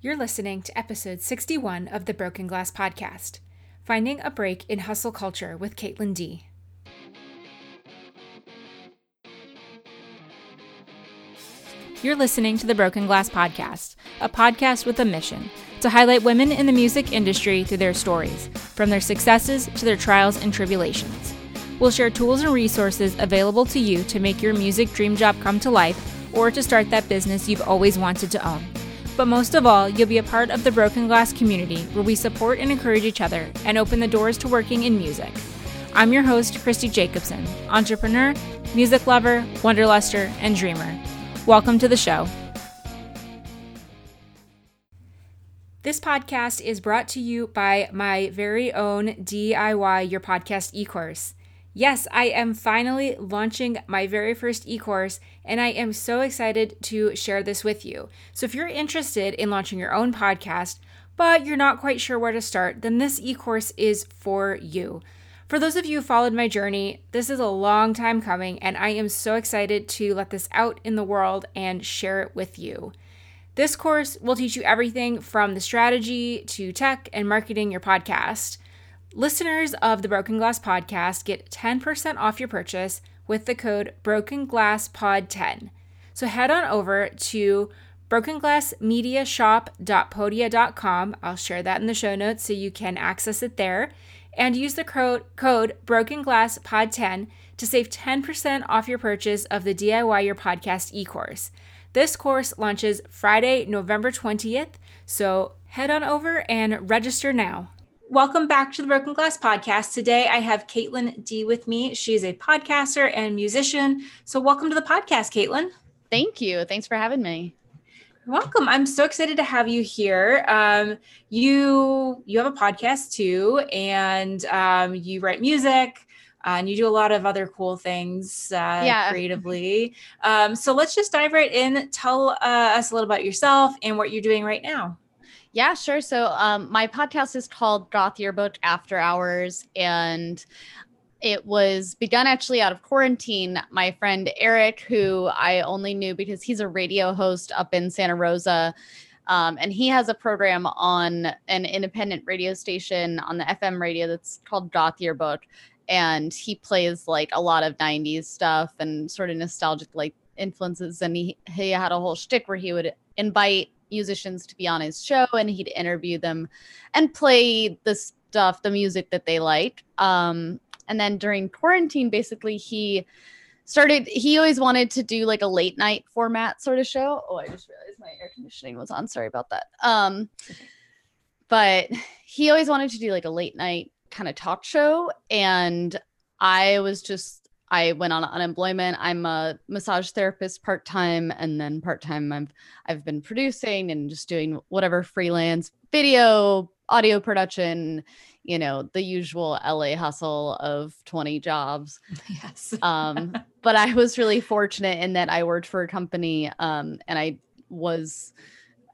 You're listening to episode 61 of the Broken Glass Podcast Finding a Break in Hustle Culture with Caitlin Dee. You're listening to the Broken Glass Podcast, a podcast with a mission to highlight women in the music industry through their stories, from their successes to their trials and tribulations. We'll share tools and resources available to you to make your music dream job come to life or to start that business you've always wanted to own. But most of all, you'll be a part of the Broken Glass community where we support and encourage each other and open the doors to working in music. I'm your host, Christy Jacobson, entrepreneur, music lover, wanderluster, and dreamer. Welcome to the show. This podcast is brought to you by my very own DIY Your Podcast e course. Yes, I am finally launching my very first e course, and I am so excited to share this with you. So, if you're interested in launching your own podcast, but you're not quite sure where to start, then this e course is for you. For those of you who followed my journey, this is a long time coming, and I am so excited to let this out in the world and share it with you. This course will teach you everything from the strategy to tech and marketing your podcast. Listeners of the Broken Glass podcast get 10% off your purchase with the code BrokenGlassPod10. So head on over to brokenglassmediashop.podia.com. I'll share that in the show notes so you can access it there. And use the code, code BrokenGlassPod10 to save 10% off your purchase of the DIY Your Podcast e course. This course launches Friday, November 20th. So head on over and register now. Welcome back to the Broken Glass Podcast. Today I have Caitlin Dee with me. She's a podcaster and musician. So, welcome to the podcast, Caitlin. Thank you. Thanks for having me. welcome. I'm so excited to have you here. Um, you you have a podcast too, and um, you write music. Uh, and you do a lot of other cool things uh, yeah. creatively. Um, so let's just dive right in. Tell uh, us a little about yourself and what you're doing right now. Yeah, sure. So um, my podcast is called Goth Yearbook After Hours, and it was begun actually out of quarantine. My friend Eric, who I only knew because he's a radio host up in Santa Rosa, um, and he has a program on an independent radio station on the FM radio that's called Goth Yearbook. And he plays like a lot of 90s stuff and sort of nostalgic like influences. And he, he had a whole shtick where he would invite musicians to be on his show and he'd interview them and play the stuff, the music that they like. Um, and then during quarantine, basically, he started, he always wanted to do like a late night format sort of show. Oh, I just realized my air conditioning was on. Sorry about that. Um, but he always wanted to do like a late night kind of talk show. And I was just I went on unemployment. I'm a massage therapist part time, and then part time I've I've been producing and just doing whatever freelance video, audio production, you know, the usual LA hustle of 20 jobs. Yes. um, but I was really fortunate in that I worked for a company um, and I was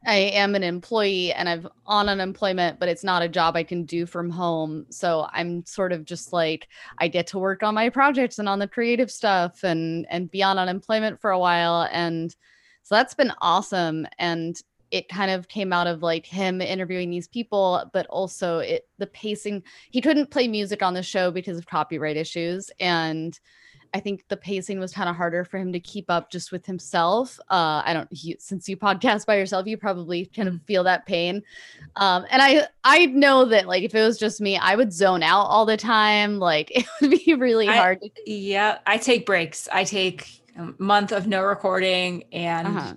I am an employee and I'm on unemployment, but it's not a job I can do from home. So I'm sort of just like I get to work on my projects and on the creative stuff and and be on unemployment for a while. And so that's been awesome. And it kind of came out of like him interviewing these people, but also it the pacing. He couldn't play music on the show because of copyright issues. And I think the pacing was kind of harder for him to keep up just with himself. Uh, I don't, he, since you podcast by yourself, you probably kind of feel that pain. Um, and I, I know that like if it was just me, I would zone out all the time. Like it would be really I, hard. Yeah, I take breaks. I take a month of no recording and. Uh-huh.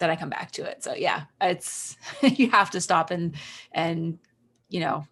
Then I come back to it. So yeah, it's you have to stop and and you know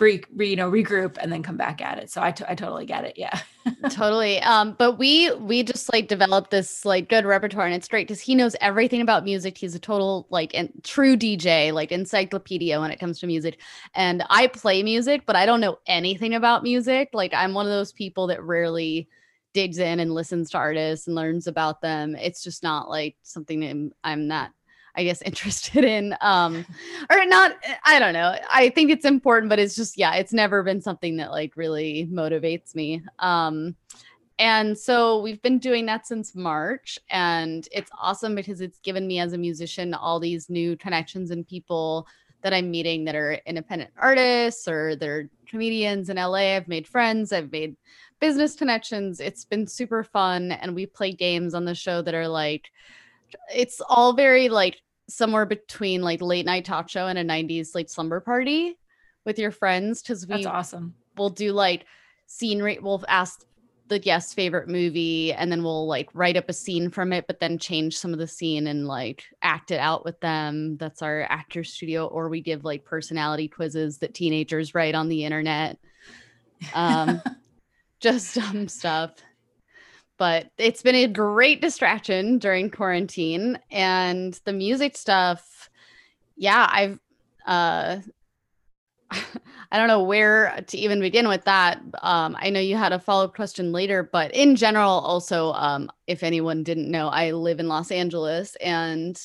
re, re, you know regroup and then come back at it. So I, t- I totally get it. Yeah. Totally. Um but we we just like developed this like good repertoire and it's great because he knows everything about music. He's a total like and true dj like encyclopedia when it comes to music. And i play music but i don't know anything about music. Like i'm one of those people that rarely digs in and listens to artists and learns about them. It's just not like something I'm, I'm not I guess interested in um or not I don't know. I think it's important but it's just yeah, it's never been something that like really motivates me. Um and so we've been doing that since March. And it's awesome because it's given me as a musician all these new connections and people that I'm meeting that are independent artists or they're comedians in LA. I've made friends, I've made business connections. It's been super fun. And we play games on the show that are like, it's all very like somewhere between like late night talk show and a 90s like slumber party with your friends because we That's awesome. we'll do like scene rate we'll ask the guest favorite movie and then we'll like write up a scene from it but then change some of the scene and like act it out with them. That's our actor studio or we give like personality quizzes that teenagers write on the internet. Um just dumb stuff but it's been a great distraction during quarantine and the music stuff yeah i've uh I don't know where to even begin with that. Um, I know you had a follow up question later, but in general, also, um, if anyone didn't know, I live in Los Angeles and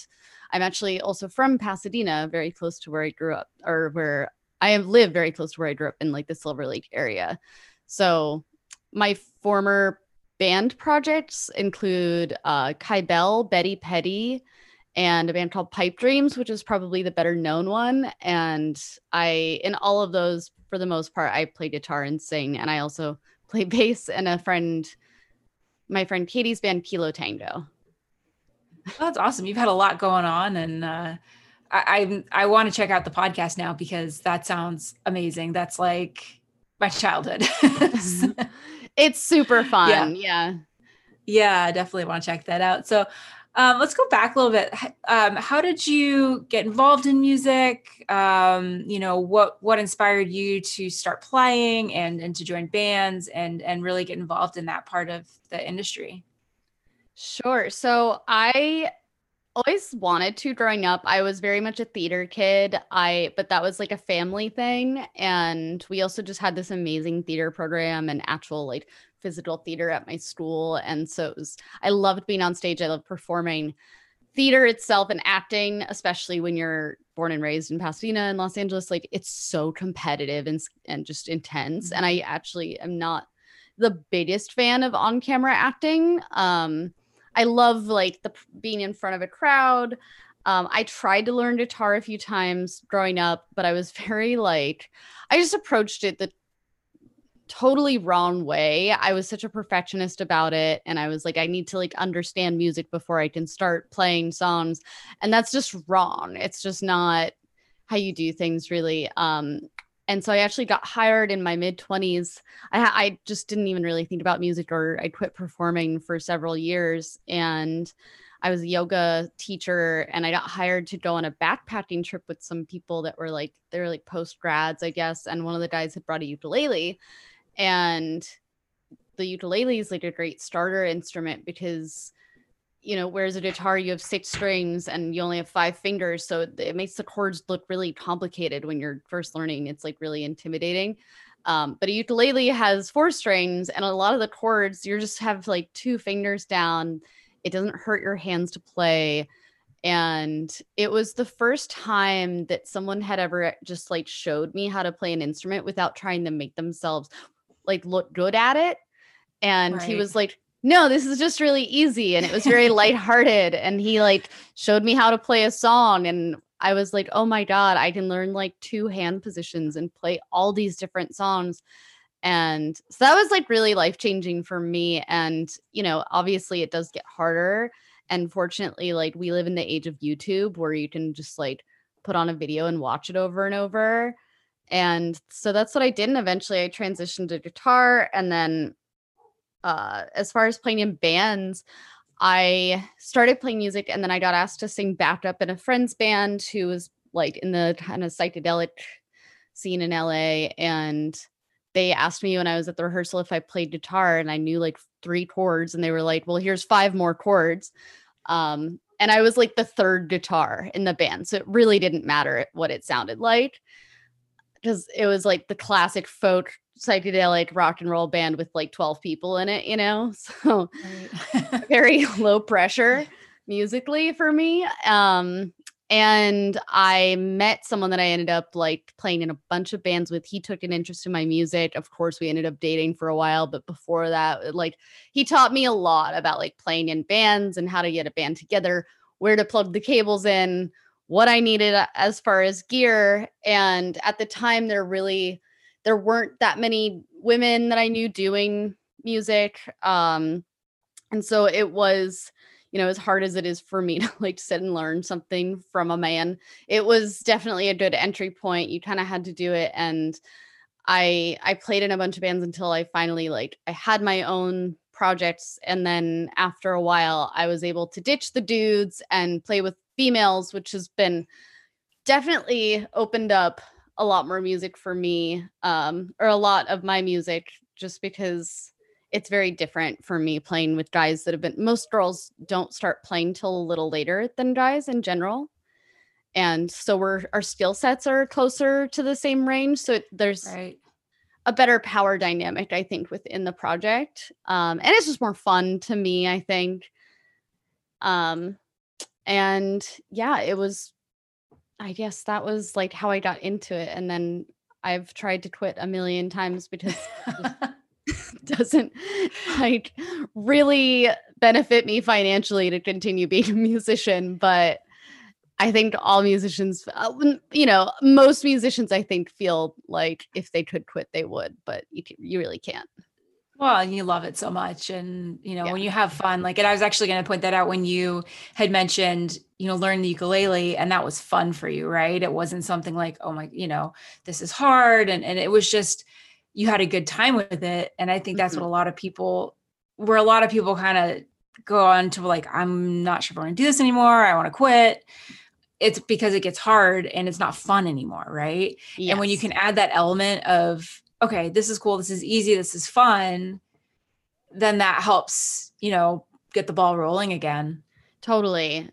I'm actually also from Pasadena, very close to where I grew up, or where I have lived very close to where I grew up in like the Silver Lake area. So my former band projects include uh, Kai Bell, Betty Petty, and a band called Pipe Dreams, which is probably the better known one. And I, in all of those, for the most part, I play guitar and sing, and I also play bass. And a friend, my friend Katie's band Kilo Tango. Oh, that's awesome. You've had a lot going on, and uh, I I, I want to check out the podcast now because that sounds amazing. That's like my childhood. it's super fun. Yeah. yeah. Yeah, definitely want to check that out. So, um, let's go back a little bit. Um, how did you get involved in music? Um, you know, what what inspired you to start playing and and to join bands and and really get involved in that part of the industry? Sure. So I always wanted to growing up. I was very much a theater kid. I but that was like a family thing and we also just had this amazing theater program and actual like physical theater at my school and so it was I loved being on stage. I loved performing. Theater itself and acting, especially when you're born and raised in Pasadena and Los Angeles, like it's so competitive and and just intense. And I actually am not the biggest fan of on-camera acting. Um I love like the being in front of a crowd. Um, I tried to learn guitar a few times growing up, but I was very like, I just approached it the totally wrong way. I was such a perfectionist about it. And I was like, I need to like understand music before I can start playing songs. And that's just wrong. It's just not how you do things really. Um, and so I actually got hired in my mid 20s. I, I just didn't even really think about music or I quit performing for several years. And I was a yoga teacher and I got hired to go on a backpacking trip with some people that were like, they were like post grads, I guess. And one of the guys had brought a ukulele. And the ukulele is like a great starter instrument because you know, whereas a guitar, you have six strings and you only have five fingers. So it makes the chords look really complicated when you're first learning. It's like really intimidating. Um, but a ukulele has four strings and a lot of the chords, you just have like two fingers down. It doesn't hurt your hands to play. And it was the first time that someone had ever just like showed me how to play an instrument without trying to make themselves like look good at it. And right. he was like, no, this is just really easy. And it was very lighthearted. And he like showed me how to play a song. And I was like, oh my God, I can learn like two hand positions and play all these different songs. And so that was like really life changing for me. And, you know, obviously it does get harder. And fortunately, like we live in the age of YouTube where you can just like put on a video and watch it over and over. And so that's what I did. And eventually I transitioned to guitar. And then uh, as far as playing in bands, I started playing music and then I got asked to sing backup in a friend's band who was like in the kind of psychedelic scene in LA. And they asked me when I was at the rehearsal if I played guitar and I knew like three chords and they were like, well, here's five more chords. Um, and I was like the third guitar in the band. So it really didn't matter what it sounded like because it was like the classic folk psychedelic rock and roll band with like 12 people in it, you know? So right. very low pressure musically for me. Um and I met someone that I ended up like playing in a bunch of bands with. He took an interest in my music. Of course, we ended up dating for a while, but before that, like he taught me a lot about like playing in bands and how to get a band together, where to plug the cables in, what I needed as far as gear. And at the time, there really there weren't that many women that I knew doing music. Um, and so it was you know, as hard as it is for me to like sit and learn something from a man, it was definitely a good entry point. You kind of had to do it. And I I played in a bunch of bands until I finally like I had my own projects. And then after a while, I was able to ditch the dudes and play with females, which has been definitely opened up a lot more music for me, um, or a lot of my music, just because it's very different for me playing with guys that have been most girls don't start playing till a little later than guys in general. And so we're our skill sets are closer to the same range so it, there's right. a better power dynamic i think within the project. Um, and it's just more fun to me i think. Um and yeah it was i guess that was like how i got into it and then i've tried to quit a million times because doesn't like really benefit me financially to continue being a musician but i think all musicians uh, you know most musicians i think feel like if they could quit they would but you, you really can't well, and you love it so much. And, you know, yeah. when you have fun, like, and I was actually going to point that out when you had mentioned, you know, learn the ukulele and that was fun for you, right? It wasn't something like, oh my, you know, this is hard. And, and it was just, you had a good time with it. And I think that's mm-hmm. what a lot of people, where a lot of people kind of go on to like, I'm not sure if I want to do this anymore. I want to quit. It's because it gets hard and it's not fun anymore. Right. Yes. And when you can add that element of, okay, this is cool. This is easy. This is fun. Then that helps, you know, get the ball rolling again. Totally.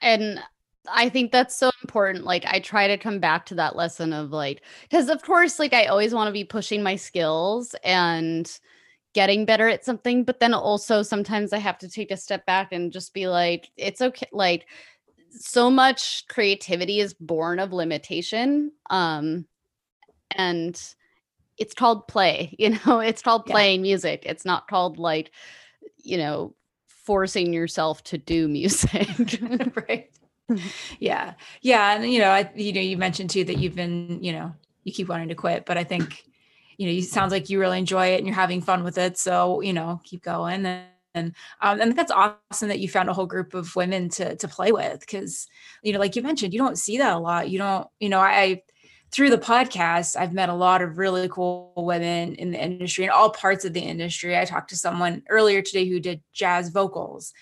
And I think that's so important. Like I try to come back to that lesson of like because of course like I always want to be pushing my skills and getting better at something, but then also sometimes I have to take a step back and just be like it's okay like so much creativity is born of limitation um and it's called play, you know, it's called playing yeah. music. It's not called like you know forcing yourself to do music. right. yeah. Yeah. And, you know, I, you know, you mentioned too that you've been, you know, you keep wanting to quit, but I think, you know, it sounds like you really enjoy it and you're having fun with it. So, you know, keep going. And, and, um, and that's awesome that you found a whole group of women to, to play with. Cause, you know, like you mentioned, you don't see that a lot. You don't, you know, I, through the podcast, I've met a lot of really cool women in the industry in all parts of the industry. I talked to someone earlier today who did jazz vocals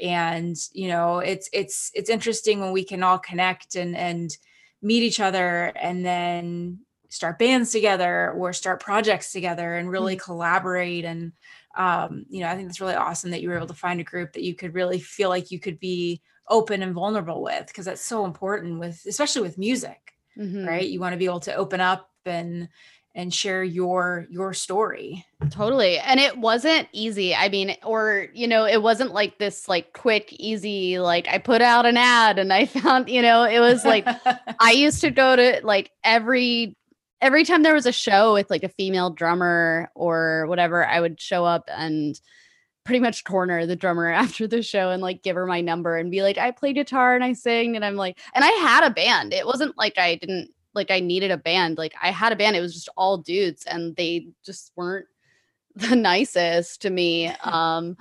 and you know it's it's it's interesting when we can all connect and and meet each other and then start bands together or start projects together and really mm-hmm. collaborate and um, you know i think it's really awesome that you were able to find a group that you could really feel like you could be open and vulnerable with because that's so important with especially with music mm-hmm. right you want to be able to open up and and share your your story totally and it wasn't easy i mean or you know it wasn't like this like quick easy like i put out an ad and i found you know it was like i used to go to like every every time there was a show with like a female drummer or whatever i would show up and pretty much corner the drummer after the show and like give her my number and be like i play guitar and i sing and i'm like and i had a band it wasn't like i didn't like I needed a band. Like I had a band, it was just all dudes and they just weren't the nicest to me. Um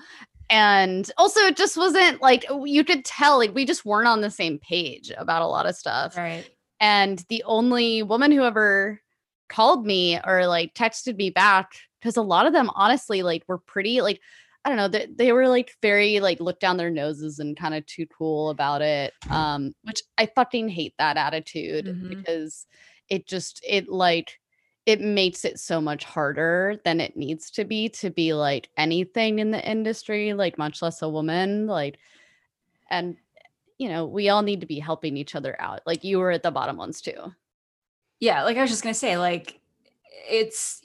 and also it just wasn't like you could tell like we just weren't on the same page about a lot of stuff. Right. And the only woman who ever called me or like texted me back because a lot of them honestly like were pretty like I don't know, they, they were like very like look down their noses and kind of too cool about it. Um, which I fucking hate that attitude mm-hmm. because it just it like it makes it so much harder than it needs to be to be like anything in the industry, like much less a woman. Like and you know, we all need to be helping each other out. Like you were at the bottom ones too. Yeah, like I was just gonna say, like it's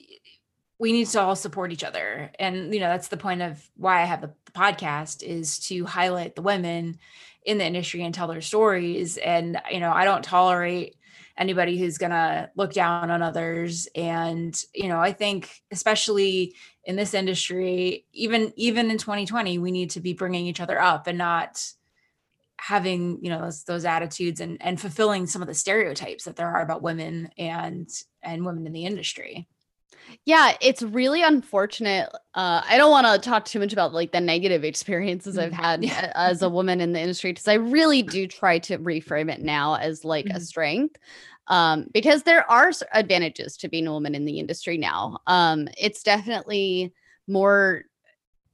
we need to all support each other. And you know that's the point of why i have the podcast is to highlight the women in the industry and tell their stories. And you know i don't tolerate anybody who's going to look down on others. And you know i think especially in this industry even even in 2020 we need to be bringing each other up and not having you know those, those attitudes and and fulfilling some of the stereotypes that there are about women and and women in the industry yeah, it's really unfortunate. Uh, I don't want to talk too much about like the negative experiences I've mm-hmm. had yeah. as a woman in the industry because I really do try to reframe it now as like mm-hmm. a strength. Um, because there are advantages to being a woman in the industry now. Um, it's definitely more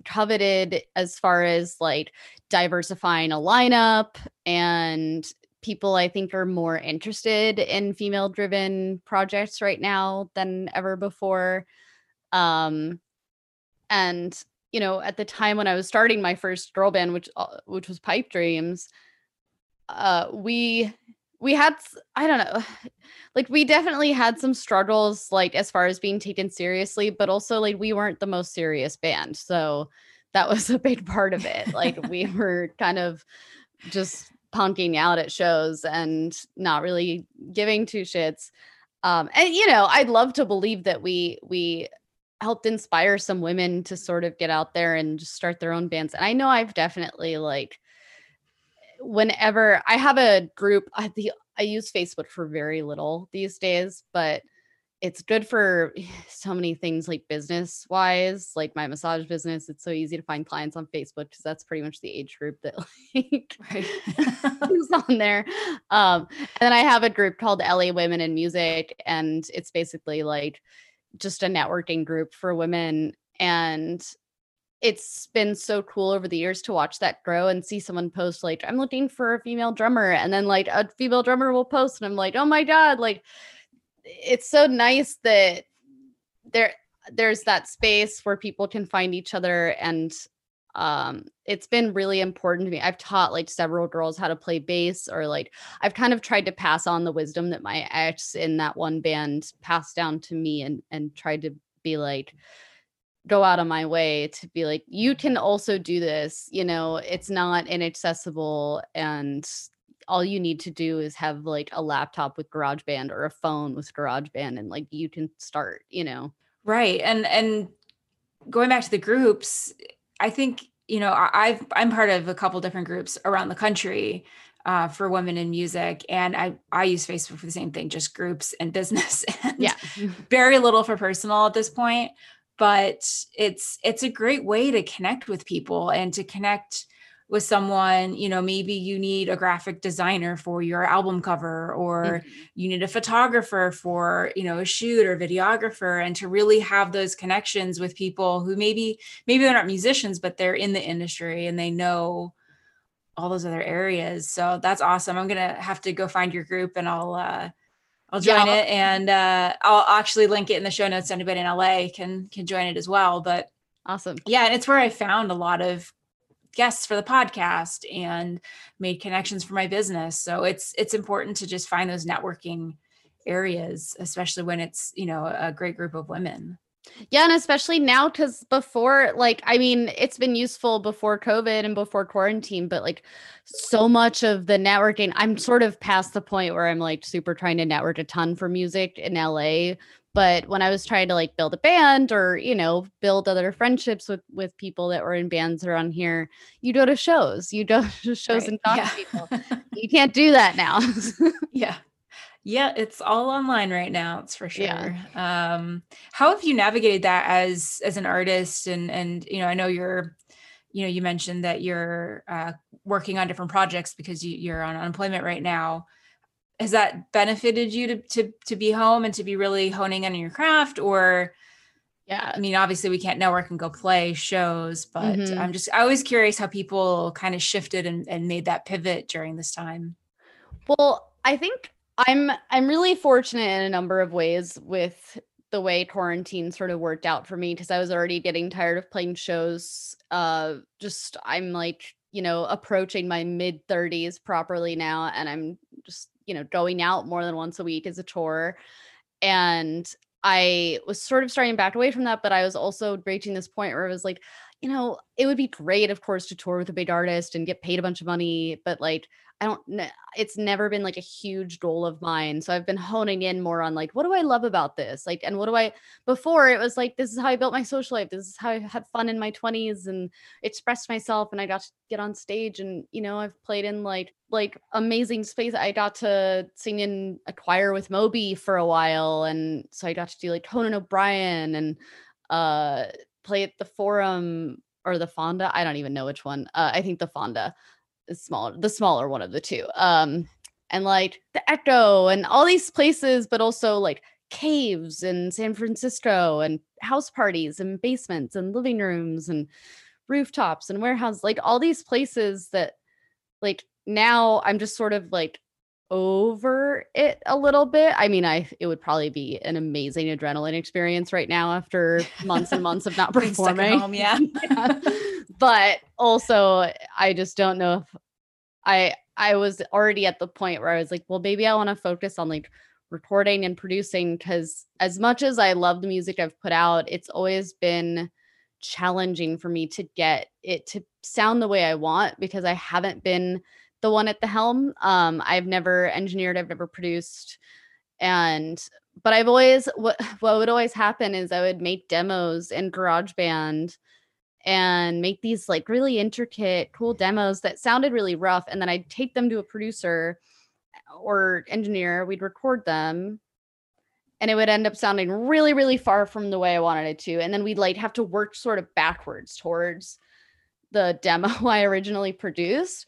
coveted as far as like diversifying a lineup and people I think are more interested in female driven projects right now than ever before. Um, and you know, at the time when I was starting my first girl band, which uh, which was Pipe Dreams, uh, we we had I don't know, like we definitely had some struggles, like as far as being taken seriously, but also like we weren't the most serious band, so that was a big part of it. Like we were kind of just punking out at shows and not really giving two shits. Um, and you know, I'd love to believe that we we helped inspire some women to sort of get out there and just start their own bands. And I know I've definitely like whenever I have a group, I the I use Facebook for very little these days, but it's good for so many things like business wise like my massage business it's so easy to find clients on facebook because that's pretty much the age group that like who's on there. Um and then i have a group called la women in music and it's basically like just a networking group for women and it's been so cool over the years to watch that grow and see someone post like i'm looking for a female drummer and then like a female drummer will post and i'm like oh my god like it's so nice that there there's that space where people can find each other and um it's been really important to me. I've taught like several girls how to play bass or like i've kind of tried to pass on the wisdom that my ex in that one band passed down to me and and tried to be like go out of my way to be like you can also do this you know? It's not inaccessible and all you need to do is have like a laptop with GarageBand or a phone with GarageBand and like you can start, you know. Right. And and going back to the groups, I think, you know, I've I'm part of a couple different groups around the country uh, for women in music. And I, I use Facebook for the same thing, just groups and business. And yeah. very little for personal at this point. But it's it's a great way to connect with people and to connect with someone, you know, maybe you need a graphic designer for your album cover or mm-hmm. you need a photographer for, you know, a shoot or videographer and to really have those connections with people who maybe maybe they're not musicians but they're in the industry and they know all those other areas. So that's awesome. I'm going to have to go find your group and I'll uh I'll join yeah. it and uh I'll actually link it in the show notes. Anybody in LA can can join it as well, but Awesome. Yeah, and it's where I found a lot of guests for the podcast and made connections for my business. So it's it's important to just find those networking areas, especially when it's, you know, a great group of women. Yeah, and especially now cuz before like I mean, it's been useful before COVID and before quarantine, but like so much of the networking, I'm sort of past the point where I'm like super trying to network a ton for music in LA but when i was trying to like build a band or you know build other friendships with with people that were in bands around here you go to shows you go to shows right. and talk yeah. to people you can't do that now yeah yeah it's all online right now it's for sure yeah. um how have you navigated that as as an artist and and you know i know you're you know you mentioned that you're uh, working on different projects because you, you're on unemployment right now has that benefited you to to to be home and to be really honing in on your craft? Or yeah. I mean obviously we can't network and go play shows but mm-hmm. i'm just i was curious how people kind of shifted and, and made that pivot during this time. Well i think i'm i'm really fortunate in a number of ways with the way quarantine sort of worked out for me because i was already getting tired of playing shows uh just i'm like you know approaching my mid 30s properly now and i'm you know, going out more than once a week is a chore. And I was sort of starting to back away from that, but I was also reaching this point where it was like, you know, it would be great, of course, to tour with a big artist and get paid a bunch of money, but like, I don't it's never been like a huge goal of mine. So I've been honing in more on like, what do I love about this? Like, and what do I, before it was like, this is how I built my social life. This is how I had fun in my 20s and expressed myself. And I got to get on stage and, you know, I've played in like, like amazing space. I got to sing in a choir with Moby for a while. And so I got to do like Conan O'Brien and, uh, play at the forum or the Fonda. I don't even know which one. Uh, I think the Fonda is smaller, the smaller one of the two. Um, and like the Echo and all these places, but also like caves in San Francisco and house parties and basements and living rooms and rooftops and warehouses, like all these places that like now I'm just sort of like over it a little bit. I mean, I it would probably be an amazing adrenaline experience right now after months and months of not performing. Home, yeah. yeah. But also I just don't know if I I was already at the point where I was like, well, maybe I want to focus on like recording and producing because as much as I love the music I've put out, it's always been challenging for me to get it to sound the way I want because I haven't been the one at the helm. Um, I've never engineered, I've never produced, and but I've always what what would always happen is I would make demos in GarageBand and make these like really intricate, cool demos that sounded really rough, and then I'd take them to a producer or engineer. We'd record them. And it would end up sounding really, really far from the way I wanted it to. And then we'd like have to work sort of backwards towards the demo I originally produced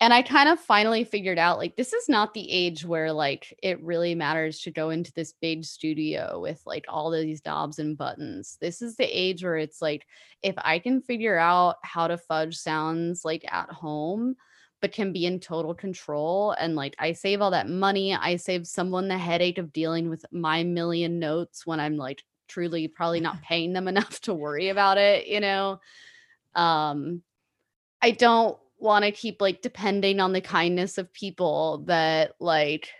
and I kind of finally figured out like this is not the age where like it really matters to go into this big studio with like all these knobs and buttons. This is the age where it's like if I can figure out how to fudge sounds like at home but can be in total control and like I save all that money, I save someone the headache of dealing with my million notes when I'm like truly probably not paying them enough to worry about it, you know. Um I don't want to keep like depending on the kindness of people that like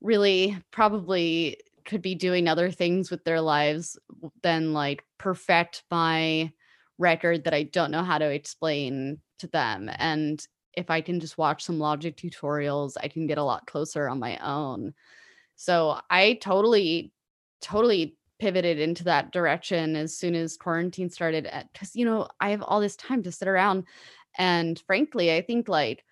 really probably could be doing other things with their lives than like perfect my record that I don't know how to explain to them. And if I can just watch some logic tutorials, I can get a lot closer on my own. So I totally, totally pivoted into that direction as soon as quarantine started eh, because you know i have all this time to sit around and frankly i think like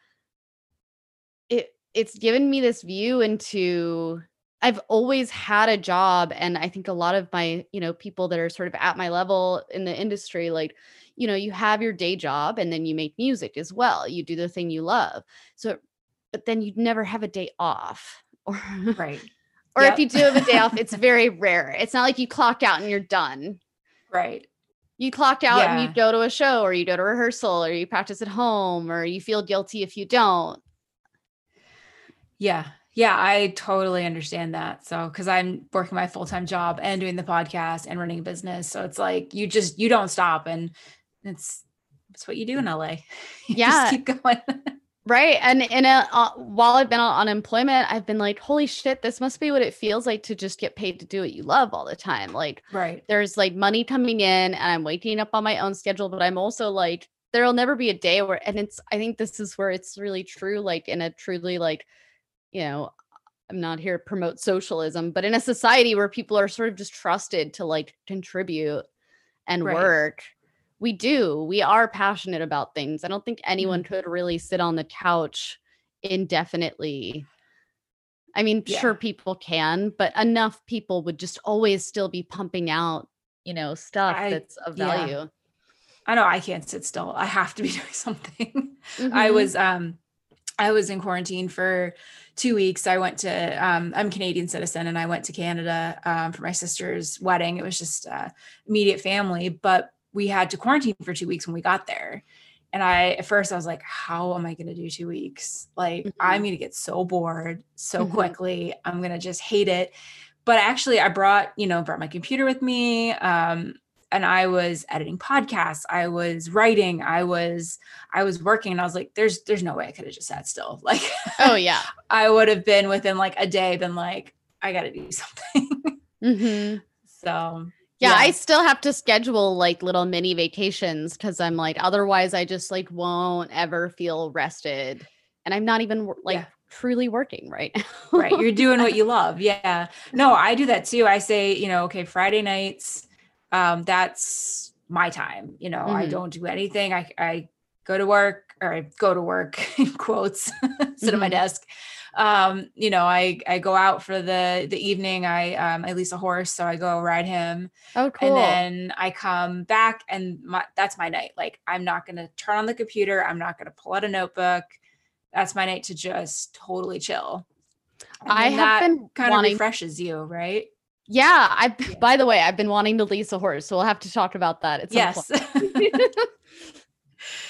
it it's given me this view into I've always had a job and I think a lot of my, you know, people that are sort of at my level in the industry like, you know, you have your day job and then you make music as well. You do the thing you love. So but then you'd never have a day off or right. or yep. if you do have a day off, it's very rare. It's not like you clock out and you're done. Right you clocked out yeah. and you go to a show or you go to rehearsal or you practice at home or you feel guilty if you don't. Yeah. Yeah, I totally understand that. So, cuz I'm working my full-time job and doing the podcast and running a business, so it's like you just you don't stop and it's it's what you do in LA. You yeah. keep going. Right. And in a, uh, while I've been on unemployment, I've been like, holy shit, this must be what it feels like to just get paid to do what you love all the time. Like, right. There's like money coming in and I'm waking up on my own schedule, but I'm also like, there'll never be a day where, and it's, I think this is where it's really true, like in a truly like, you know, I'm not here to promote socialism, but in a society where people are sort of just trusted to like contribute and right. work we do we are passionate about things i don't think anyone mm-hmm. could really sit on the couch indefinitely i mean yeah. sure people can but enough people would just always still be pumping out you know stuff I, that's of value yeah. i know i can't sit still i have to be doing something mm-hmm. i was um i was in quarantine for two weeks i went to um, i'm canadian citizen and i went to canada um, for my sister's wedding it was just uh, immediate family but we had to quarantine for two weeks when we got there. And I, at first, I was like, how am I going to do two weeks? Like, mm-hmm. I'm going to get so bored so mm-hmm. quickly. I'm going to just hate it. But actually, I brought, you know, brought my computer with me. Um, and I was editing podcasts. I was writing. I was, I was working. And I was like, there's, there's no way I could have just sat still. Like, oh, yeah. I would have been within like a day, been like, I got to do something. Mm-hmm. So Yeah, yeah, I still have to schedule like little mini vacations because I'm like, otherwise, I just like won't ever feel rested. And I'm not even like yeah. truly working right right. You're doing what you love. Yeah. No, I do that too. I say, you know, okay, Friday nights, um, that's my time. You know, mm-hmm. I don't do anything. I, I go to work or I go to work in quotes, sit mm-hmm. at my mm-hmm. desk um, you know, I I go out for the the evening. I um, I lease a horse, so I go ride him. Oh, cool. And then I come back, and my, that's my night. Like I'm not gonna turn on the computer. I'm not gonna pull out a notebook. That's my night to just totally chill. I have been kind wanting- of refreshes you, right? Yeah, I. Yeah. By the way, I've been wanting to lease a horse, so we'll have to talk about that at some yes. point.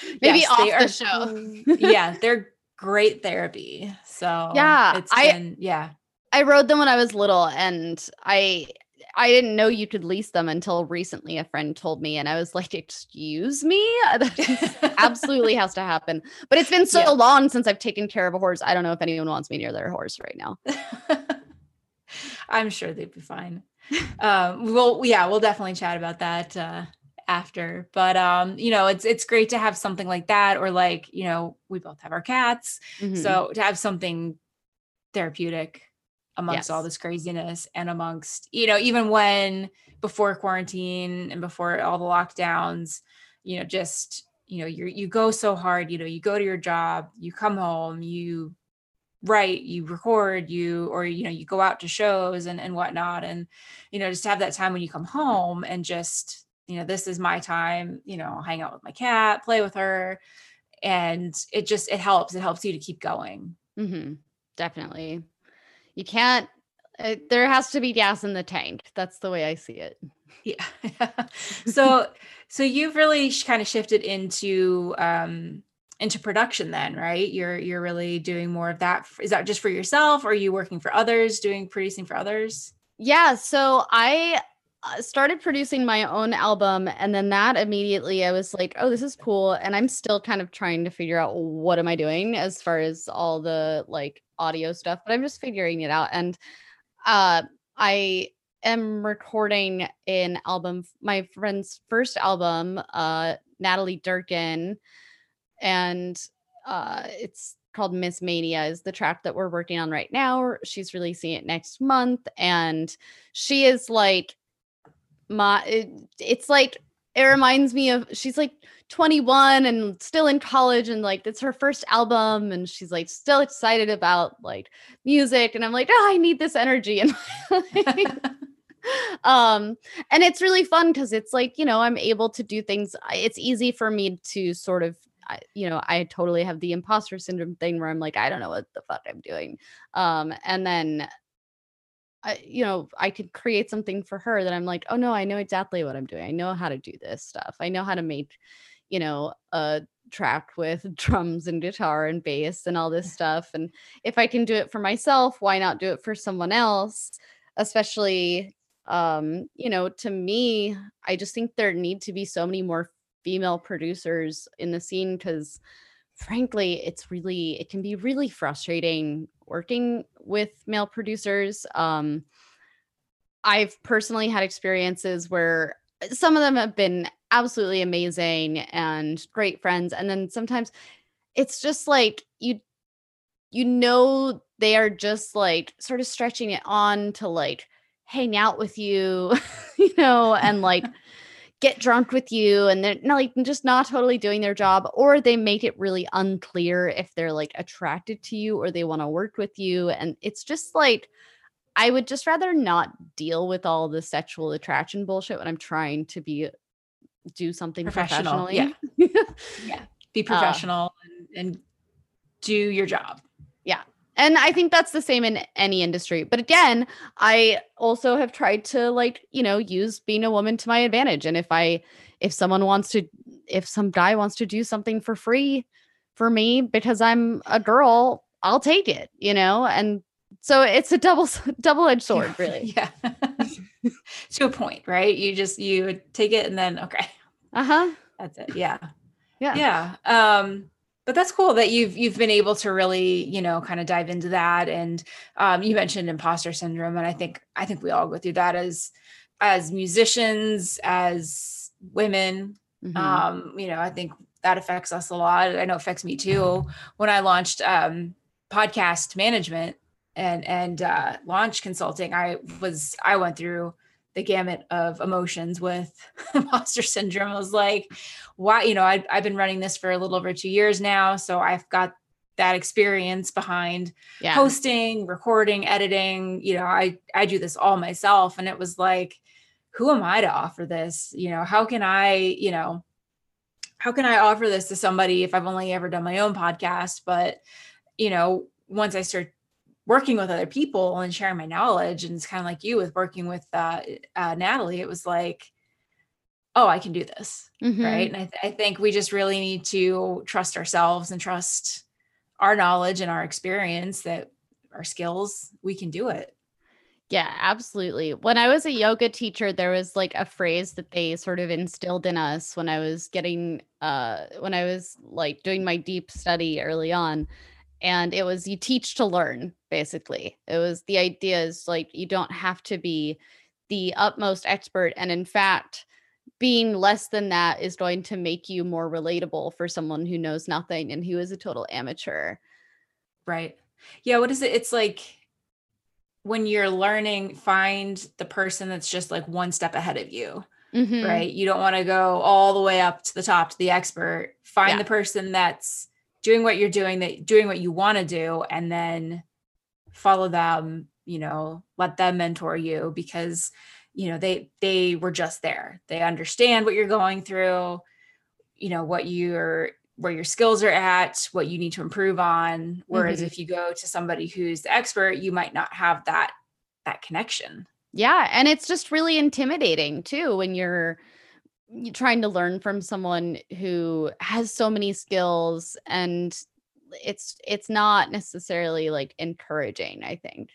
Maybe yes, off the show. yeah, they're great therapy. So yeah, it's I, been, yeah. I rode them when I was little and I I didn't know you could lease them until recently a friend told me and I was like, "Excuse me? That absolutely has to happen." But it's been so yeah. long since I've taken care of a horse. I don't know if anyone wants me near their horse right now. I'm sure they'd be fine. um, well, yeah, we'll definitely chat about that uh, after but um you know it's it's great to have something like that or like you know we both have our cats mm-hmm. so to have something therapeutic amongst yes. all this craziness and amongst you know even when before quarantine and before all the lockdowns you know just you know you you go so hard you know you go to your job you come home you write you record you or you know you go out to shows and and whatnot and you know just have that time when you come home and just you know this is my time you know hang out with my cat play with her and it just it helps it helps you to keep going. Mm-hmm. definitely. You can't uh, there has to be gas in the tank. That's the way i see it. Yeah. So so you've really kind of shifted into um into production then right? You're you're really doing more of that is that just for yourself? Or are you working for others doing producing for others? Yeah so i started producing my own album and then that immediately I was like, "Oh, this is cool." And I'm still kind of trying to figure out what am I doing as far as all the like audio stuff, but I'm just figuring it out and uh I am recording an album my friend's first album, uh Natalie Durkin and uh it's called Miss Mania is the track that we're working on right now. She's releasing it next month and she is like my it, it's like it reminds me of she's like 21 and still in college and like it's her first album and she's like still excited about like music and I'm like oh I need this energy. And um and it's really fun cuz it's like you know I'm able to do things it's easy for me to sort of you know I totally have the imposter syndrome thing where I'm like I don't know what the fuck I'm doing. Um and then I, you know, I could create something for her that I'm like, oh no, I know exactly what I'm doing. I know how to do this stuff. I know how to make, you know, a track with drums and guitar and bass and all this stuff. And if I can do it for myself, why not do it for someone else? Especially, um, you know, to me, I just think there need to be so many more female producers in the scene because frankly, it's really, it can be really frustrating working with male producers. Um, I've personally had experiences where some of them have been absolutely amazing and great friends. And then sometimes it's just like you, you know, they are just like sort of stretching it on to like hang out with you, you know, and like get drunk with you and they're not like just not totally doing their job or they make it really unclear if they're like attracted to you or they want to work with you and it's just like I would just rather not deal with all the sexual attraction bullshit when I'm trying to be do something professional. professionally. Yeah. yeah. Be uh, professional uh, and, and do your job. Yeah. And I think that's the same in any industry. But again, I also have tried to like, you know, use being a woman to my advantage. And if I if someone wants to if some guy wants to do something for free for me because I'm a girl, I'll take it, you know? And so it's a double double-edged sword, really. yeah. to a point, right? You just you take it and then okay. Uh-huh. That's it. Yeah. Yeah. Yeah. Um but that's cool that you've you've been able to really you know kind of dive into that and um, you mentioned imposter syndrome and i think i think we all go through that as as musicians, as women, mm-hmm. um, you know, I think that affects us a lot. I know it affects me too. When I launched um, podcast management and and uh, launch consulting, I was I went through the gamut of emotions with imposter syndrome. I was like, why, you know, I, I've been running this for a little over two years now. So I've got that experience behind yeah. hosting, recording, editing. You know, I, I do this all myself. And it was like, who am I to offer this? You know, how can I, you know, how can I offer this to somebody if I've only ever done my own podcast? But, you know, once I start working with other people and sharing my knowledge and it's kind of like you with working with uh, uh, natalie it was like oh i can do this mm-hmm. right and I, th- I think we just really need to trust ourselves and trust our knowledge and our experience that our skills we can do it yeah, absolutely. When I was a yoga teacher, there was like a phrase that they sort of instilled in us when I was getting uh when I was like doing my deep study early on and it was you teach to learn basically. It was the idea is like you don't have to be the utmost expert and in fact being less than that is going to make you more relatable for someone who knows nothing and who is a total amateur. Right. Yeah what is it it's like when you're learning find the person that's just like one step ahead of you mm-hmm. right? You don't want to go all the way up to the top to the expert. Find yeah. the person that's doing what you're doing that doing what you want to do and then follow them you know let them mentor you because you know they they were just there. They understand what you're going through you know what you're where your skills are at what you need to improve on. Whereas mm-hmm. if you go to somebody who's the expert you might not have that that connection. Yeah and it's just really intimidating too when you're trying to learn from someone who has so many skills and it's it's not necessarily like encouraging i think.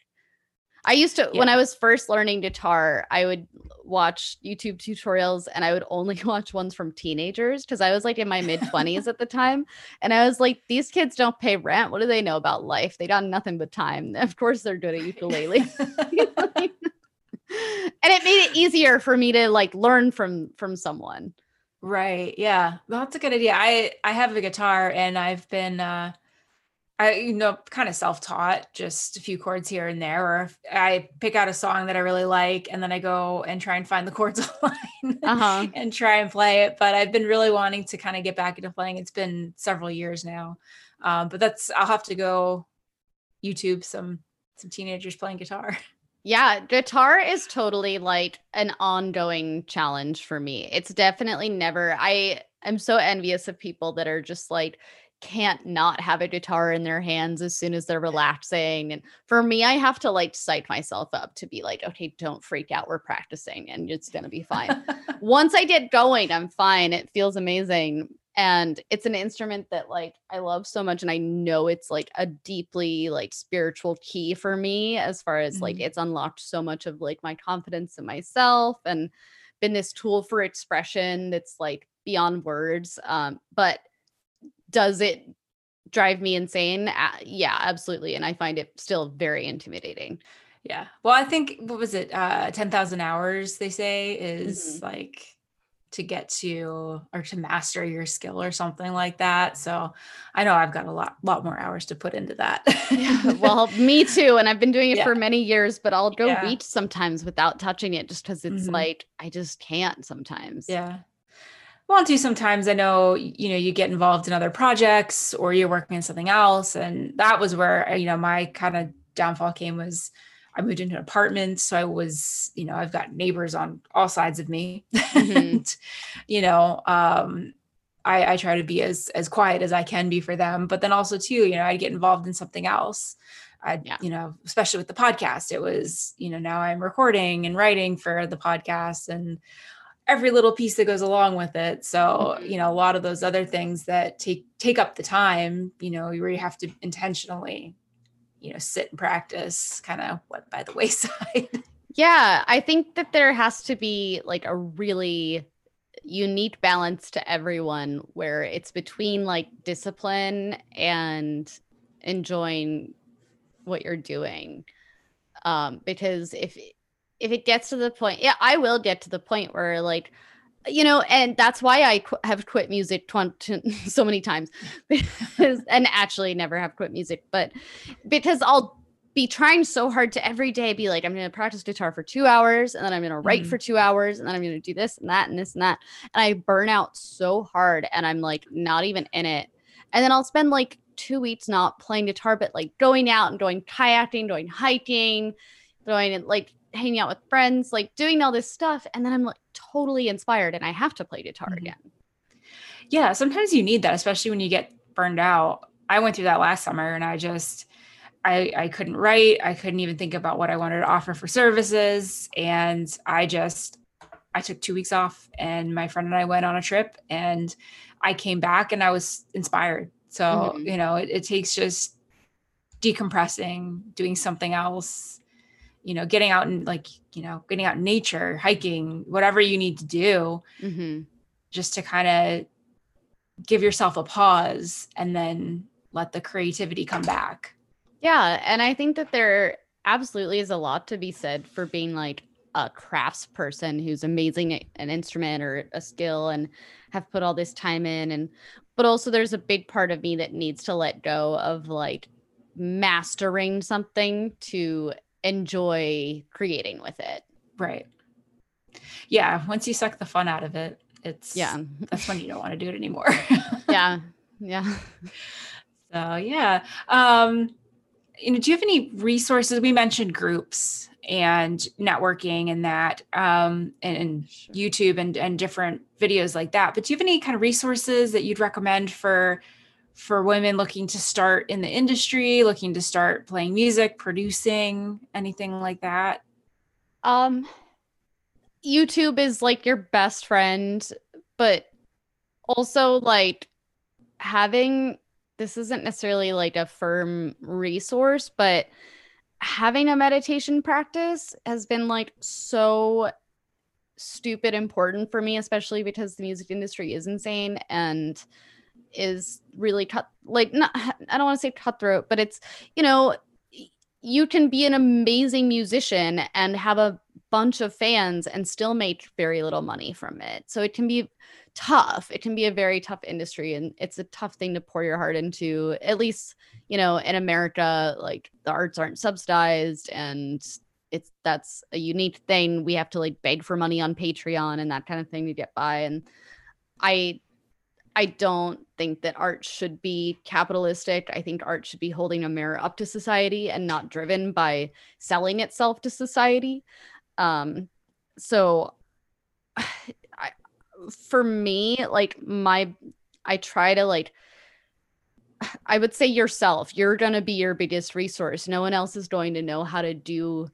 I used to yeah. when i was first learning guitar i would watch youtube tutorials and i would only watch ones from teenagers because i was like in my mid 20s at the time and i was like these kids don't pay rent. What do they know about life? They got nothing but time. Of course they're good at ukulele and it made it easier for me to like learn from from someone. Right yeah. That's a good idea. I i have a guitar and i've been uh I you know kind of self-taught just a few chords here and there or I pick out a song that I really like and then I go and try and find the chords online uh-huh. and try and play it but I've been really wanting to kind of get back into playing. It's been several years now um, but that's I'll have to go YouTube some some teenagers playing guitar Yeah, guitar is totally like an ongoing challenge for me. It's definitely never, I am so envious of people that are just like, can't not have a guitar in their hands as soon as they're relaxing. And for me, I have to like psych myself up to be like, okay, don't freak out. We're practicing and it's going to be fine. Once I get going, I'm fine. It feels amazing and it's an instrument that like i love so much and i know it's like a deeply like spiritual key for me as far as mm-hmm. like it's unlocked so much of like my confidence in myself and been this tool for expression that's like beyond words um but does it drive me insane uh, yeah absolutely and i find it still very intimidating yeah well i think what was it uh 10,000 hours they say is mm-hmm. like to get to or to master your skill or something like that. So I know I've got a lot lot more hours to put into that. yeah, well, me too. And I've been doing it yeah. for many years, but I'll go yeah. sometimes without touching it just because it's mm-hmm. like I just can't sometimes. Yeah. Want to sometimes I know you know you get involved in other projects or you're working on something else. And that was where you know my kind of downfall came was I moved into an apartment. So I was, you know, I've got neighbors on all sides of me. Mm-hmm. and, you know, um, I, I try to be as as quiet as I can be for them. But then also too, you know, I'd get involved in something else. I, yeah. you know, especially with the podcast, it was, you know, now I'm recording and writing for the podcast and every little piece that goes along with it. So, mm-hmm. you know, a lot of those other things that take take up the time, you know, where you have to intentionally you know sit and practice kind of went by the wayside. Yeah i think that there has to be like a really unique balance to everyone where it's between like discipline and enjoying what you're doing. Um because if if it gets to the point, yeah, I will get to the point where like you know, and that's why I qu- have quit music tw- so many times, because, and actually never have quit music, but because I'll be trying so hard to every day be like, I'm going to practice guitar for two hours, and then I'm going to write mm-hmm. for two hours, and then I'm going to do this and that and this and that, and I burn out so hard, and I'm like not even in it, and then I'll spend like two weeks not playing guitar, but like going out and going kayaking, going hiking, going and like hanging out with friends, like doing all this stuff. And then I'm like totally inspired and I have to play guitar mm-hmm. again. Yeah, sometimes you need that, especially when you get burned out. I went through that last summer and I just I I couldn't write. I couldn't even think about what I wanted to offer for services. And I just I took two weeks off and my friend and I went on a trip and I came back and I was inspired. So, mm-hmm. you know, it, it takes just decompressing, doing something else, you know, getting out and like, you know, getting out in nature, hiking, whatever you need to do, mm-hmm. just to kind of give yourself a pause and then let the creativity come back. Yeah. And I think that there absolutely is a lot to be said for being like a crafts person who's amazing at an instrument or a skill and have put all this time in and but also there's a big part of me that needs to let go of like mastering something to enjoy creating with it. Right. Yeah. Once you suck the fun out of it, it's yeah, that's when you don't want to do it anymore. yeah. Yeah. So yeah. Um, you know, do you have any resources? We mentioned groups and networking and that um and, and sure. YouTube and and different videos like that. But do you have any kind of resources that you'd recommend for for women looking to start in the industry, looking to start playing music, producing, anything like that? Um YouTube is like your best friend, but also like having this isn't necessarily like a firm resource, but having a meditation practice has been like so stupid important for me, especially because the music industry is insane and is really cut like not I don't want to say cutthroat, but it's you know you can be an amazing musician and have a bunch of fans and still make very little money from it. So it can be tough. It can be a very tough industry and it's a tough thing to pour your heart into. At least, you know, in America, like the arts aren't subsidized and it's that's a unique thing. We have to like beg for money on Patreon and that kind of thing to get by. And I I don't think that art should be capitalistic. I think art should be holding a mirror up to society and not driven by selling itself to society. Um, so I, for me, like my, I try to like, I would say yourself, you're to be your biggest resource. No one else is going to know how to do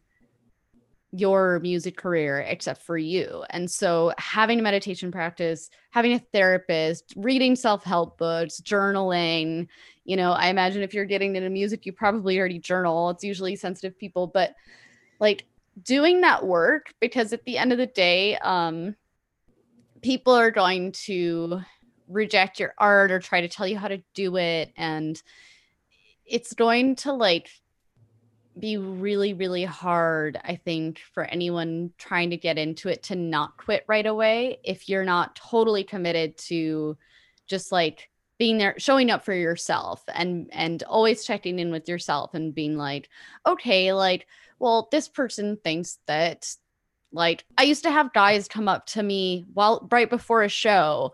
your music career except for you. And so having a meditation practice, having a therapist, reading self-help books, journaling, you know, I imagine if you're getting into music, you probably already journal. It's usually sensitive people, but like doing that work because at the end of the day, um people are going to reject your art or try to tell you how to do it and it's going to like be really, really hard, I think, for anyone trying to get into it to not quit right away if you're not totally committed to just like being there showing up for yourself and and always checking in with yourself and being like okay like well this person thinks that like i used to have guys come up to me while right before a show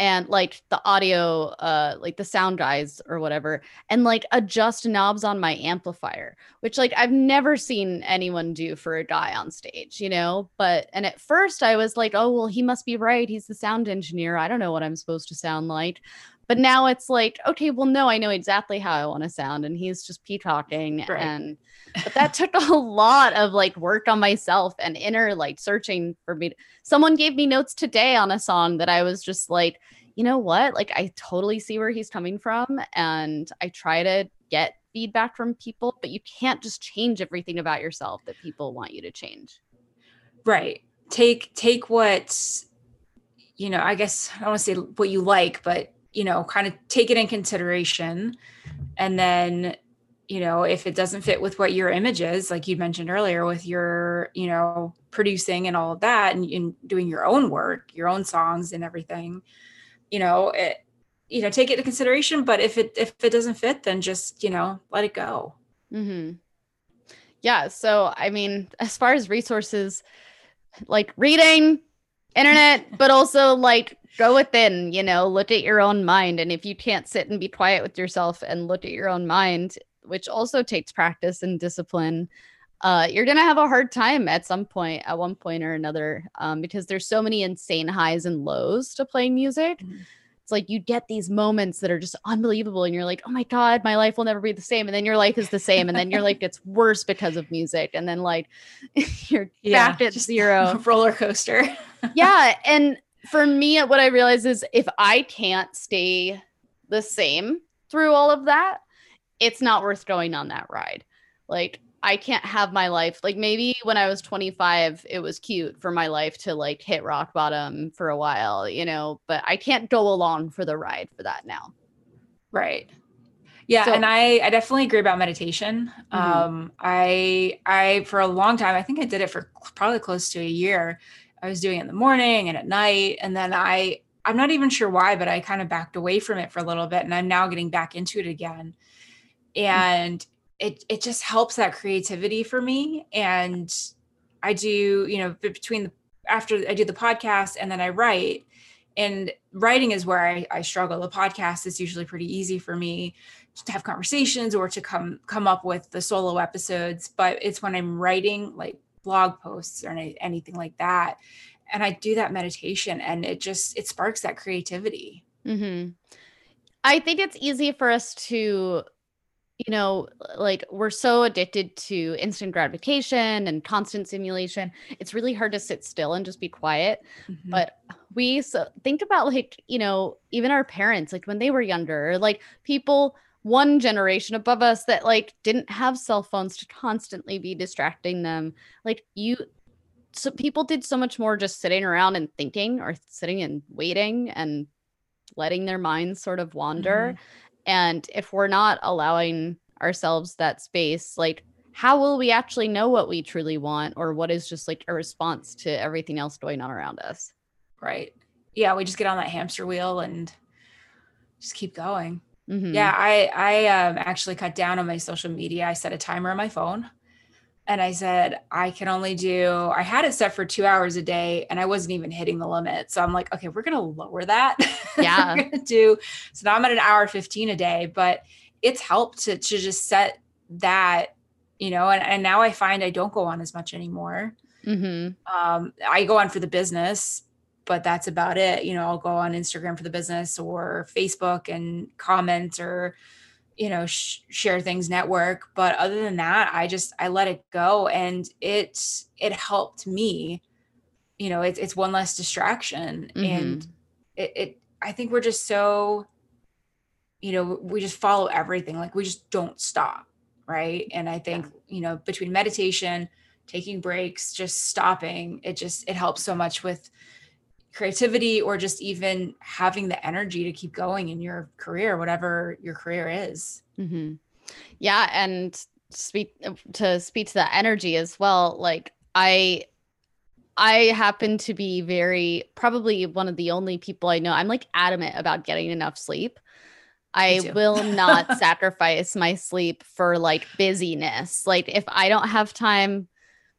and like the audio uh like the sound guys or whatever and like adjust knobs on my amplifier which like I've never seen anyone do for a guy on stage you know? But and at first I was like oh well he must be right. He's the sound engineer. I don't know what I'm supposed to sound like but now it's like okay well no I know exactly how I want to sound and he's just peacocking right. and but that took a lot of like work on myself and inner like searching for me. Someone gave me notes today on a song that I was just like, you know what? Like I totally see where he's coming from and I try to get feedback from people, but you can't just change everything about yourself that people want you to change. Right. Take take what you know, I guess I don't want to say what you like, but you know, kind of take it in consideration and then you know, if it doesn't fit with what your image is, like you mentioned earlier, with your, you know, producing and all of that and, and doing your own work, your own songs and everything, you know, it, you know, take it into consideration. But if it if it doesn't fit, then just, you know, let it go. Mm-hmm. Yeah. So I mean, as far as resources, like reading, internet, but also like go within, you know, look at your own mind. And if you can't sit and be quiet with yourself and look at your own mind, which also takes practice and discipline, uh, you're gonna have a hard time at some point, at one point or another, um, because there's so many insane highs and lows to playing music. Mm-hmm. It's like you get these moments that are just unbelievable, and you're like, "Oh my god, my life will never be the same." And then your life is the same, and then your life gets worse because of music, and then like you're yeah, back at zero roller coaster. Yeah, and for me, what I realize is if I can't stay the same through all of that, it's not worth going on that ride. Like I can't have my life like maybe when I was 25 it was cute for my life to like hit rock bottom for a while, you know, but I can't go along for the ride for that now. Right. Yeah, so, and I I definitely agree about meditation. Mm-hmm. Um I I for a long time I think I did it for probably close to a year. I was doing it in the morning and at night and then I I'm not even sure why, but I kind of backed away from it for a little bit and I'm now getting back into it again. And it it just helps that creativity for me and I do, you know, between the after I do the podcast and then I write and writing is where I, I struggle. The podcast is usually pretty easy for me to have conversations or to come come up with the solo episodes, but it's when I'm writing like blog posts or any, anything like that and I do that meditation and it just it sparks that creativity. Mm-hmm. I think it's easy for us to you know, like we're so addicted to instant gratification and constant simulation. It's really hard to sit still and just be quiet. Mm-hmm. But we so think about like, you know, even our parents, like when they were younger, like people one generation above us that like didn't have cell phones to constantly be distracting them. Like you so people did so much more just sitting around and thinking or sitting and waiting and letting their minds sort of wander. Mm-hmm and if we're not allowing ourselves that space, like how will we actually know what we truly want or what is just like a response to everything else going on around us? Right. Yeah, we just get on that hamster wheel and just keep going. Mm-hmm. Yeah, I I um, actually cut down on my social media. I set a timer on my phone and I said, I can only do, I had it set for two hours a day and I wasn't even hitting the limit. So I'm like, okay, we're going to lower that. Yeah. do, so now I'm at an hour 15 a day, but it's helped to, to just set that, you know, and, and now I find I don't go on as much anymore. Mm-hmm. Um, I go on for the business, but that's about it. You know, I'll go on Instagram for the business or Facebook and comment or, you know sh- share things network. But other than that i just i let it go and it it helped me. You know it's it's one less distraction mm-hmm. and it, it i think we're just so you know we just follow everything. Like we just don't stop right? And i think you know between meditation taking breaks just stopping it just it helps so much with creativity or just even having the energy to keep going in your career, whatever your career is. Mm-hmm. Yeah. And speak to speak to that energy as well. Like I, I happen to be very probably one of the only people I know. I'm like adamant about getting enough sleep. I will not sacrifice my sleep for like busyness. Like if I don't have time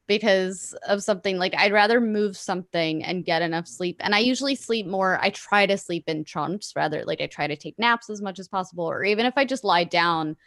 because of something like I'd rather move something and get enough sleep. And I usually sleep more. I try to sleep in chunks rather like I try to take naps as much as possible or even if I just lie down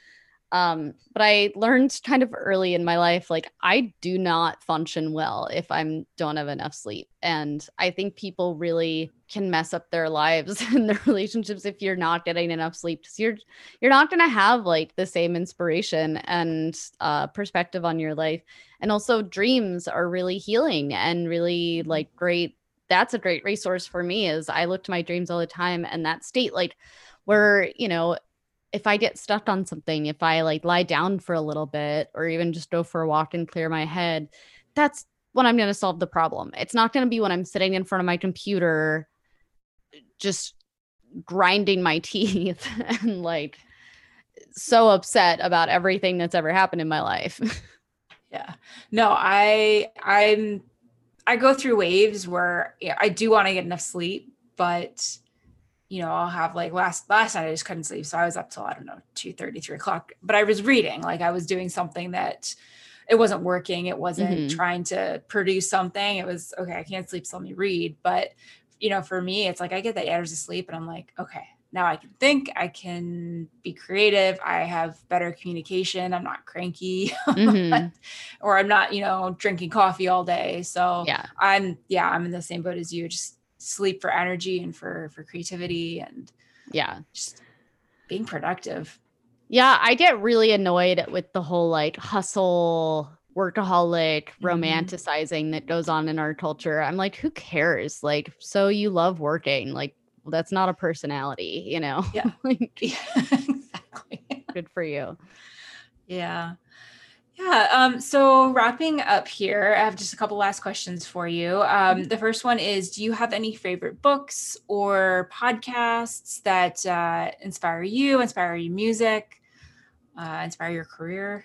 um but i learned kind of early in my life like i do not function well if i'm don't have enough sleep. And i think people really can mess up their lives and their relationships if you're not getting enough sleep. Because you're you're not going to have like the same inspiration and uh perspective on your life. And also dreams are really healing and really like great that's a great resource for me is i look to my dreams all the time. And that state like where you know if I get stuck on something, if I like lie down for a little bit or even just go for a walk and clear my head, that's when I'm going to solve the problem. It's not going to be when I'm sitting in front of my computer just grinding my teeth and like so upset about everything that's ever happened in my life. yeah. No, I I'm I go through waves where I do want to get enough sleep, but you know, I'll have like last last night I just couldn't sleep. So I was up till I don't know, 2 30, 3 o'clock. But I was reading, like I was doing something that it wasn't working. It wasn't mm-hmm. trying to produce something. It was okay, I can't sleep, so let me read. But you know, for me, it's like I get that hours of sleep and I'm like, okay, now I can think, I can be creative, I have better communication, I'm not cranky, mm-hmm. or I'm not, you know, drinking coffee all day. So yeah, I'm yeah, I'm in the same boat as you. Just sleep for energy and for for creativity and yeah, just being productive. Yeah, I get really annoyed with the whole like hustle workaholic mm-hmm. romanticizing that goes on in our culture. I'm like, who cares? Like, so you love working. Like, well, that's not a personality, you know? Yeah. like, yeah, exactly. Good for you. Yeah. Yeah. Um, so wrapping up here, I have just a couple last questions for you. Um, mm-hmm. the first one is Do you have any favorite books or podcasts that uh, inspire you, inspire your music, uh, inspire your career?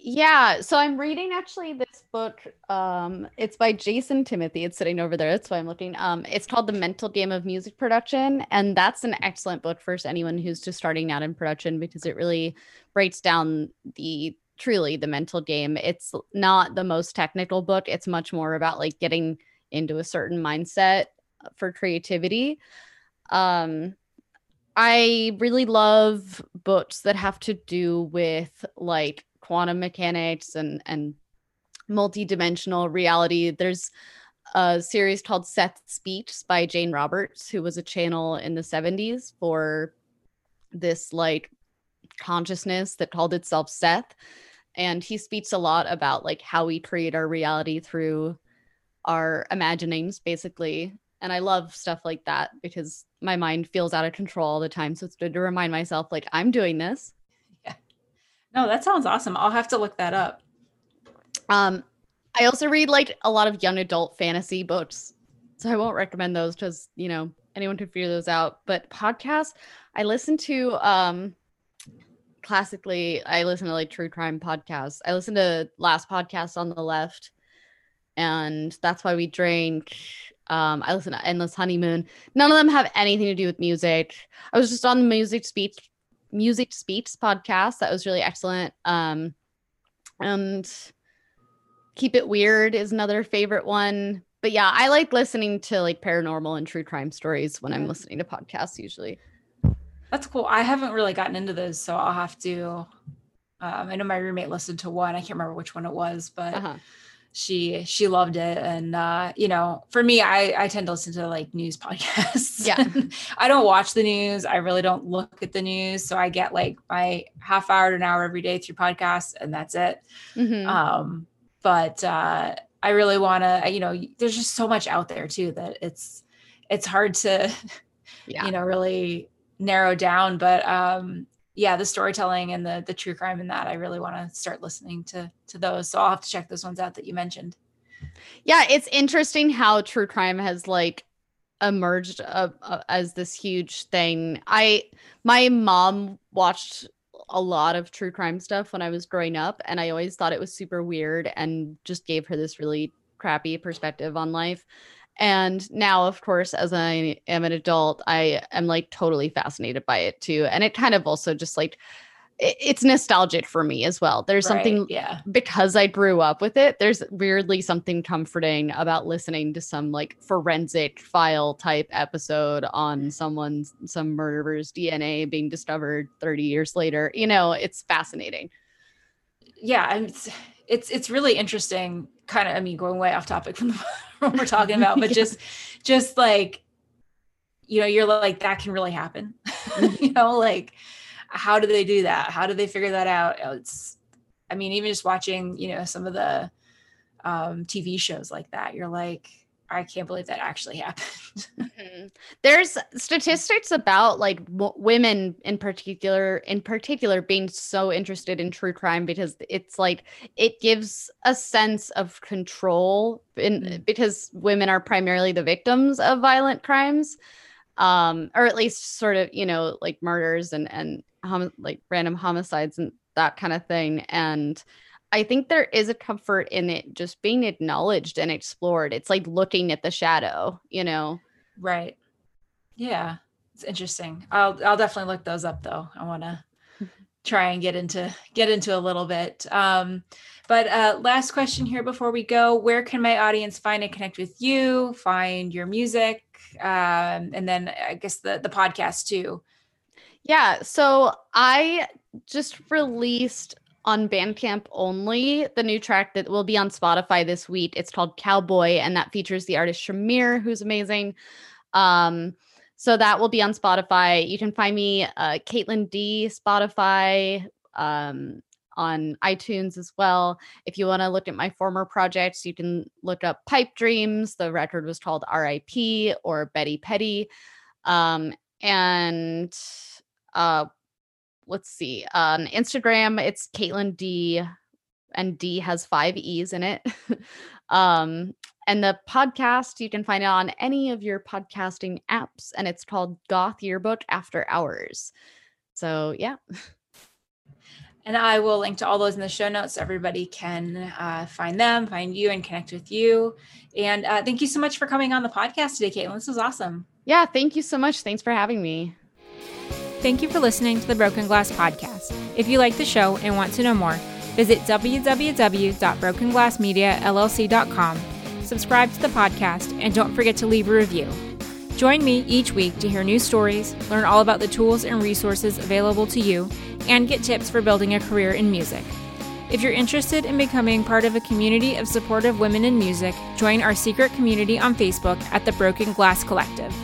Yeah, so I'm reading actually this book. Um, it's by Jason Timothy. It's sitting over there. That's why I'm looking. Um, it's called The Mental Game of Music Production, and that's an excellent book for anyone who's just starting out in production because it really breaks down the truly the mental game. It's not the most technical book. It's much more about like getting into a certain mindset for creativity. Um, I really love books that have to do with like quantum mechanics and and multi-dimensional reality. There's a series called Seth Speaks by Jane Roberts, who was a channel in the 70s for this like consciousness that called itself Seth. And he speaks a lot about like how we create our reality through our imaginings, basically. And I love stuff like that because my mind feels out of control all the time. So it's good to remind myself, like, I'm doing this. Yeah. No, that sounds awesome. I'll have to look that up. Um, I also read like a lot of young adult fantasy books, so I won't recommend those because you know anyone could figure those out. But podcasts, I listen to um, classically, I listen to like true crime podcasts. I listen to Last Podcast on the Left, and that's why we drink. Um, I listen to Endless Honeymoon. None of them have anything to do with music. I was just on the music speech Music Speaks podcast. That was really excellent. Um, and Keep It Weird is another favorite one. But yeah, I like listening to like paranormal and true crime stories when I'm listening to podcasts usually. That's cool. I haven't really gotten into those, so I'll have to. Um, I know my roommate listened to one. I can't remember which one it was, but uh-huh she she loved it and uh you know for me i i tend to listen to like news podcasts yeah i don't watch the news i really don't look at the news so i get like my half hour to an hour every day through podcasts and that's it mm-hmm. um but uh i really want to you know there's just so much out there too that it's it's hard to yeah. you know really narrow down but um yeah, the storytelling and the the true crime in that, I really want to start listening to to those. So I'll have to check those ones out that you mentioned. Yeah, it's interesting how true crime has like emerged uh, uh, as this huge thing. I my mom watched a lot of true crime stuff when I was growing up and I always thought it was super weird and just gave her this really crappy perspective on life. And now, of course, as I am an adult, I am like totally fascinated by it too. And it kind of also just like, it's nostalgic for me as well. There's right, something, yeah, because I grew up with it. There's weirdly something comforting about listening to some like forensic file type episode on someone's, some murderer's DNA being discovered 30 years later. You know, it's fascinating. Yeah. It's, it's, it's really interesting. Kind of, I mean, going way off topic from what we're talking about, but yeah. just just like you know, you're like that can really happen. Mm-hmm. you know, like how do they do that? How do they figure that out? It's I mean, even just watching, you know, some of the um TV shows like that, you're like, I can't believe that actually happened. mm-hmm. There's statistics about like w- women in particular, in particular, being so interested in true crime because it's like it gives a sense of control, in mm-hmm. because women are primarily the victims of violent crimes, um, or at least sort of you know like murders and and hom- like random homicides and that kind of thing. And I think there is a comfort in it just being acknowledged and explored. It's like looking at the shadow, you know. Right. Yeah. It's interesting. I'll I'll definitely look those up though. I want to try and get into get into a little bit. Um, but uh, last question here before we go: Where can my audience find and connect with you? Find your music, um, and then I guess the the podcast too. Yeah. So I just released on Bandcamp only the new track that will be on Spotify this week. It's called Cowboy, and that features the artist Shamir, who's amazing. Um, so that will be on Spotify. You can find me, uh, Caitlin Dee, Spotify, um, on iTunes as well. If you want to look at my former projects, you can look up Pipe Dreams. The record was called RIP or Betty Petty. Um, and uh, let's see, on Instagram, it's Caitlin Dee, and D has five E's in it. um, and the podcast, you can find it on any of your podcasting apps, and it's called Goth Yearbook After Hours. So, yeah. And I will link to all those in the show notes so everybody can uh, find them, find you, and connect with you. And uh, thank you so much for coming on the podcast today, Caitlin. This was awesome. Yeah, thank you so much. Thanks for having me. Thank you for listening to the Broken Glass Podcast. If you like the show and want to know more, visit www.brokenglassmediallc.com subscribe to the podcast, and don't forget to leave a review. Join me each week to hear new stories, learn all about the tools and resources available to you, and get tips for building a career in music. If you're interested in becoming part of a community of supportive women in music, join our secret community on Facebook at the Broken Glass Collective.